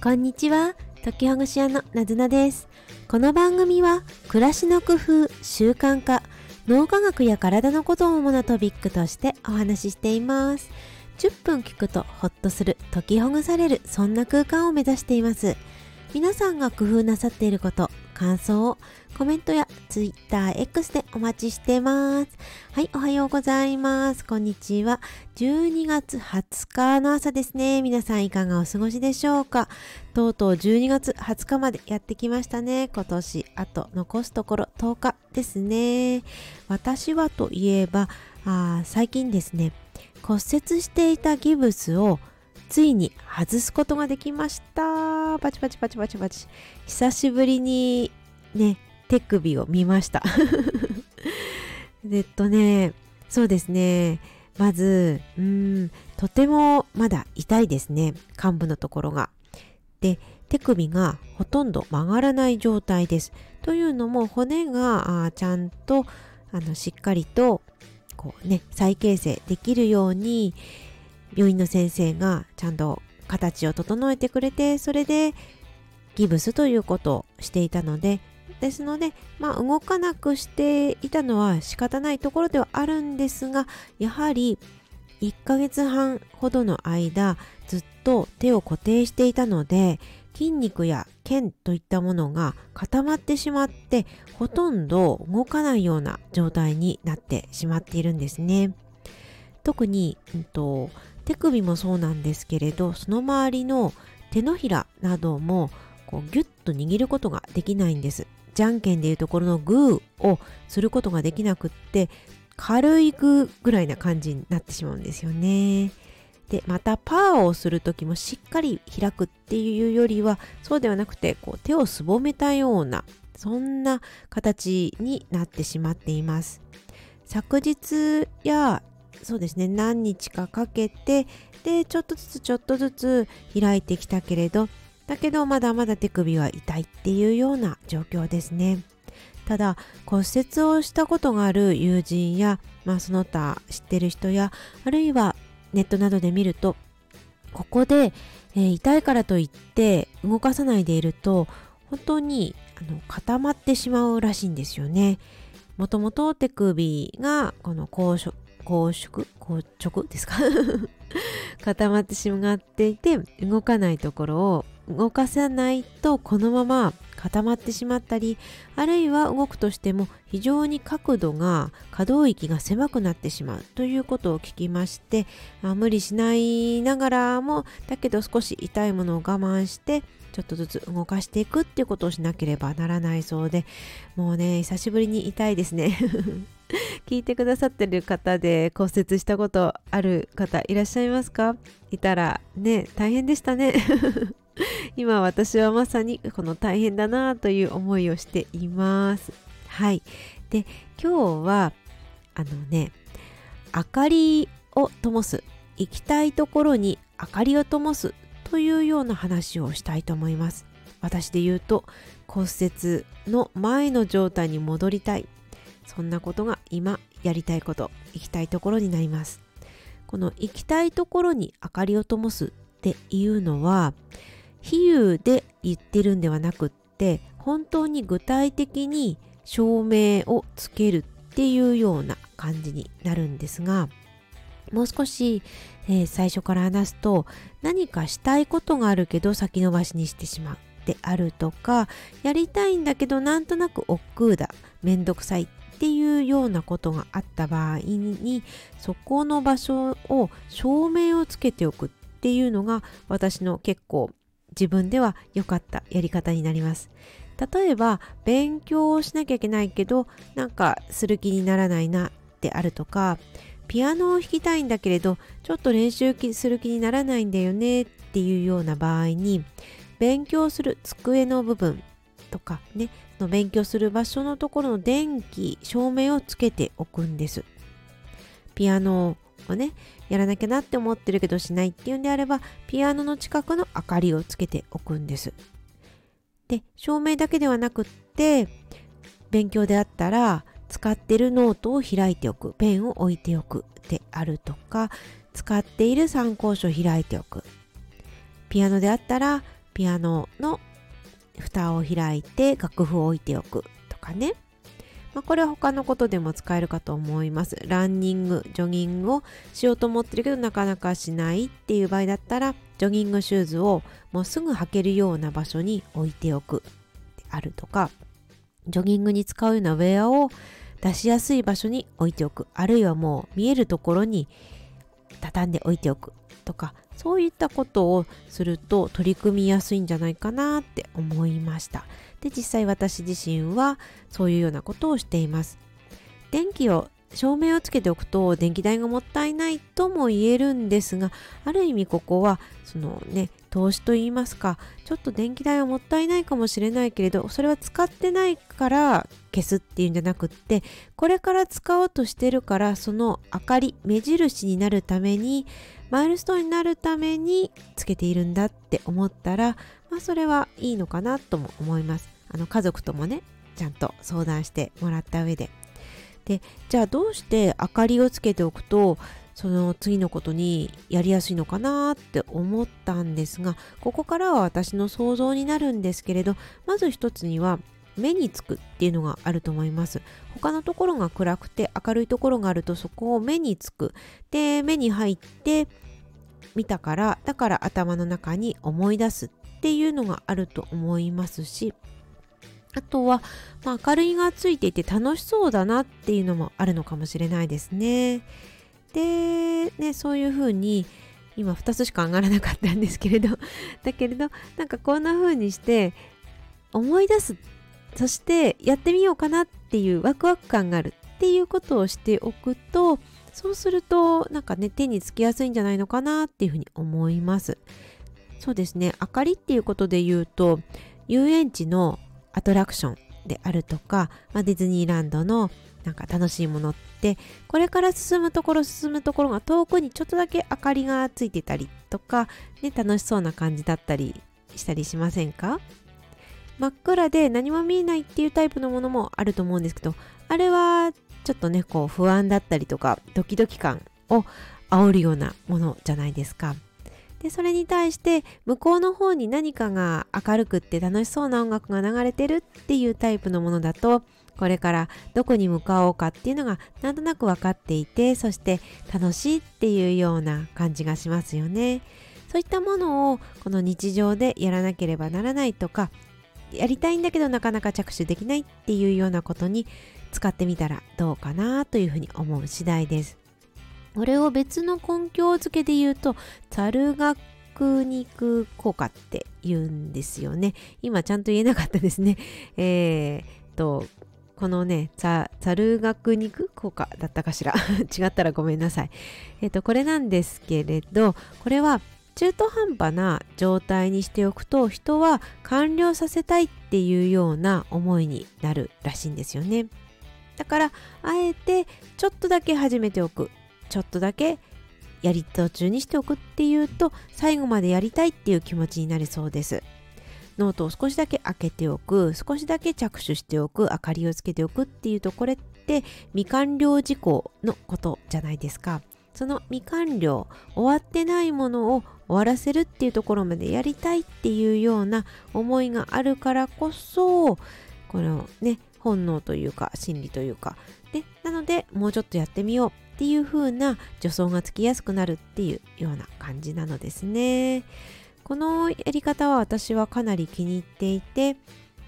こんにちは。解きほぐし屋のなずなです。この番組は暮らしの工夫習慣化脳科学や体のことを主なトピックとしてお話ししています。10分聞くとホッとする解きほぐされるそんな空間を目指しています。皆さんが工夫なさっていること感想をコメントや TwitterX でお待ちしてます。はい、おはようございます。こんにちは。12月20日の朝ですね。皆さんいかがお過ごしでしょうか？とうとう12月20日までやってきましたね。今年、あと残すところ10日ですね。私はといえば、あ最近ですね、骨折していたギブスをついに外すことができました。パチパチパチパチパチ。久しぶりにね、手首を見ました。えっとね、そうですね。まず、うん、とてもまだ痛いですね。幹部のところが。で、手首がほとんど曲がらない状態です。というのも骨があちゃんとあのしっかりとこうね再形成できるように病院の先生がちゃんと形を整えてくれてそれでギブスということをしていたのでですので、まあ、動かなくしていたのは仕方ないところではあるんですがやはり1ヶ月半ほどの間ずっと手を固定していたので筋肉や腱といったものが固まってしまってほとんど動かないような状態になってしまっているんですね。特に、うんと、手首もそうなんですけれどその周りの手のひらなどもこうギュッと握ることができないんです。じゃんけんでいうところのグーをすることができなくって軽いグーぐらいな感じになってしまうんですよね。でまたパーをする時もしっかり開くっていうよりはそうではなくてこう手をすぼめたようなそんな形になってしまっています。昨日やそうですね。何日かかけてでちょっとずつちょっとずつ開いてきたけれどだけどまだまだ手首は痛いっていうような状況ですね。ただ骨折をしたことがある友人や、まあ、その他知ってる人やあるいはネットなどで見るとここで、えー、痛いからといって動かさないでいると本当にあの固まってしまうらしいんですよね。もともと手首がこの高所硬縮硬直ですか？固まってしまっていて動かないところを動かさないとこのまま固まってしまったりあるいは動くとしても非常に角度が可動域が狭くなってしまうということを聞きまして、まあ、無理しないながらもだけど少し痛いものを我慢してちょっとずつ動かしていくっていうことをしなければならないそうでもうね久しぶりに痛いですね。聞いてくださってる方で骨折したことある方いらっしゃいますか？いたらね大変でしたね。今私はまさにこの大変だなという思いをしています。はい。で今日はあのね明かりを灯す行きたいところに明かりを灯すというような話をしたいと思います。私で言うと骨折の前の状態に戻りたい。そんなことが今やりたいこと行きたいところになります。この行きたいところに明かりを灯すっていうのは比喩で言ってるんではなくって本当に具体的に照明をつけるっていうような感じになるんですがもう少し、えー、最初から話すと何かしたいことがあるけど先延ばしにしてしまうであるとかやりたいんだけどなんとなく億劫だめんどくさいっっていうようなことがあった場合にそこの場所を照明をつけておくっていうのが私の結構自分では良かったやり方になります。例えば勉強をしなきゃいけないけどなんかする気にならないなってあるとかピアノを弾きたいんだけれどちょっと練習する気にならないんだよねっていうような場合に勉強する机の部分とかねの勉強する場所のところの電気照明をつけておくんです。ピアノをねやらなきゃなって思ってるけどしないっていうんであればピアノの近くの明かりをつけておくんです。で照明だけではなくって勉強であったら使ってるノートを開いておく。ペンを置いておく。であるとか使っている参考書を開いておく。ピアノであったらピアノの蓋を開いて楽譜を置いておくとかね、まあ、これは他のことでも使えるかと思います。ランニングジョギングをしようと思ってるけどなかなかしないっていう場合だったらジョギングシューズをもうすぐ履けるような場所に置いておくであるとかジョギングに使うようなウェアを出しやすい場所に置いておく。あるいはもう見えるところに畳んで置いておく。とかそういったことをすると取り組みやすいんじゃないかなって思いました。で実際私自身はそういうようなことをしています。電気を照明をつけておくと電気代がもったいないとも言えるんですがある意味ここはそのね投資と言いますかちょっと電気代はもったいないかもしれないけれどそれは使ってないから消すっていうんじゃなくってこれから使おうとしてるからその明かり目印になるためにマイルストーンになるためにつけているんだって思ったらまあそれはいいのかなとも思います。あの家族ともねちゃんと相談してもらった上で。でじゃあどうして明かりをつけておくとその次のことにやりやすいのかなって思ったんですがここからは私の想像になるんですけれどまず一つには目につくっていうのがあると思います他のところが暗くて明るいところがあるとそこを目につくで目に入って見たからだから頭の中に思い出すっていうのがあると思いますしあとは、まあ、明るいがついていて楽しそうだなっていうのもあるのかもしれないですね。で、ね、そういうふうに今2つしか上がらなかったんですけれど だけれどなんかこんな風にして思い出すそしてやってみようかなっていうワクワク感があるっていうことをしておくとそうするとなんかね手につきやすいんじゃないのかなっていうふうに思います。そうですね。明かりっていうことで言うと遊園地のアトラクション。であるとか、まあ、ディズニーランドのなんか楽しいものってこれから進むところ進むところが遠くにちょっとだけ明かりがついてたりとか、ね、楽しそうな感じだったりしたりしませんか？真っ暗で何も見えないっていうタイプのものもあると思うんですけどあれはちょっとねこう不安だったりとかドキドキ感を煽るようなものじゃないですか。でそれに対して向こうの方に何かが明るくって楽しそうな音楽が流れてるっていうタイプのものだとこれからどこに向かおうかっていうのがなんとなく分かっていてそして楽しいっていうような感じがしますよね。そういったものをこの日常でやらなければならないとかやりたいんだけどなかなか着手できないっていうようなことに使ってみたらどうかなというふうに思う次第です。これを別の根拠付けで言うと、ザル学肉効果って言うんですよね。今ちゃんと言えなかったですね。えー、と、このね、ザル学肉効果だったかしら？違ったらごめんなさい。えっ、と、これなんですけれど、これは中途半端な状態にしておくと人は完了させたいっていうような思いになるらしいんですよね。だからあえてちょっとだけ始めておくちょっとだけやり途中にしておくっていうと最後までやりたいっていう気持ちになりそうです。ノートを少しだけ開けておく少しだけ着手しておく明かりをつけておくっていうとこれって未完了事項のことじゃないですか。その未完了終わってないものを終わらせるっていうところまでやりたいっていうような思いがあるからこそこのね本能というか心理というか。でなのでもうちょっとやってみよう。っていう風な助走がつきやすくなるっていうような感じなのですね。このやり方は私はかなり気に入っていて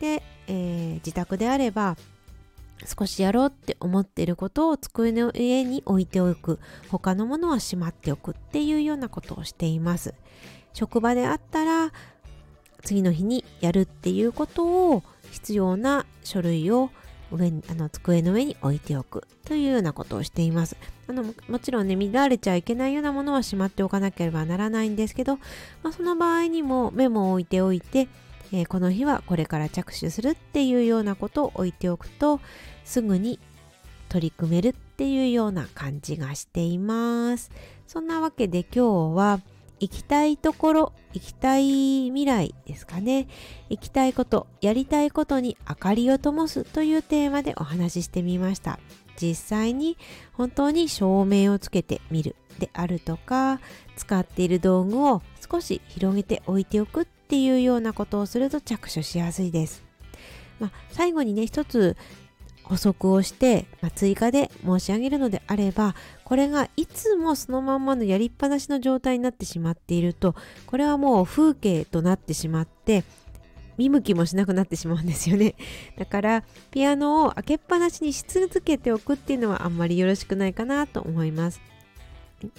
で、えー、自宅であれば少しやろうって思っていることを机の上に置いておく他のものはしまっておくっていうようなことをしています職場であったら次の日にやるっていうことを必要な書類を上にあの机の上に置いておくというようなことをしています。あのもちろんね乱れちゃいけないようなものはしまっておかなければならないんですけど、まあ、その場合にもメモを置いておいて、えー、この日はこれから着手するっていうようなことを置いておくとすぐに取り組めるっていうような感じがしています。そんなわけで今日は行きたいところ、行きたい未来ですかね。行きたいこと、やりたいことに明かりを灯すというテーマでお話ししてみました。実際に本当に照明をつけてみるであるとか、使っている道具を少し広げて置いておくっていうようなことをすると着手しやすいです。まあ、最後にね一つ補足をして、まあ、追加で申し上げるのであればこれがいつもそのまんまのやりっぱなしの状態になってしまっているとこれはもう風景となってしまって見向きもしなくなってしまうんですよね。だからピアノを開けっぱなしにし続けておくっていうのはあんまりよろしくないかなと思います。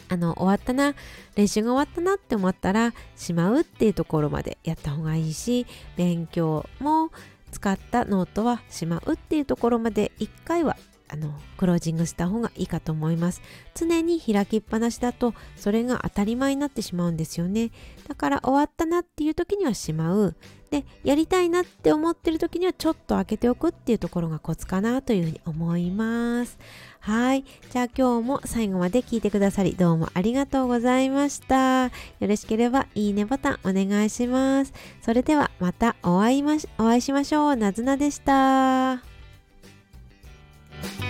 あの終わったな練習が終わったなって思ったらしまうっていうところまでやった方がいいし勉強も使ったノートはしまうっていうところまで1回はあのクロージングした方がいいかと思います。常に開きっぱなしだとそれが当たり前になってしまうんですよね。だから終わったなっていう時にはしまう。でやりたいなって思ってる時にはちょっと開けておくっていうところがコツかなというふうに思います。はい。じゃあ今日も最後まで聞いてくださりどうもありがとうございました。よろしければいいねボタンお願いします。それではまたお会いましお会いしましょう。なずなでした。Thank you.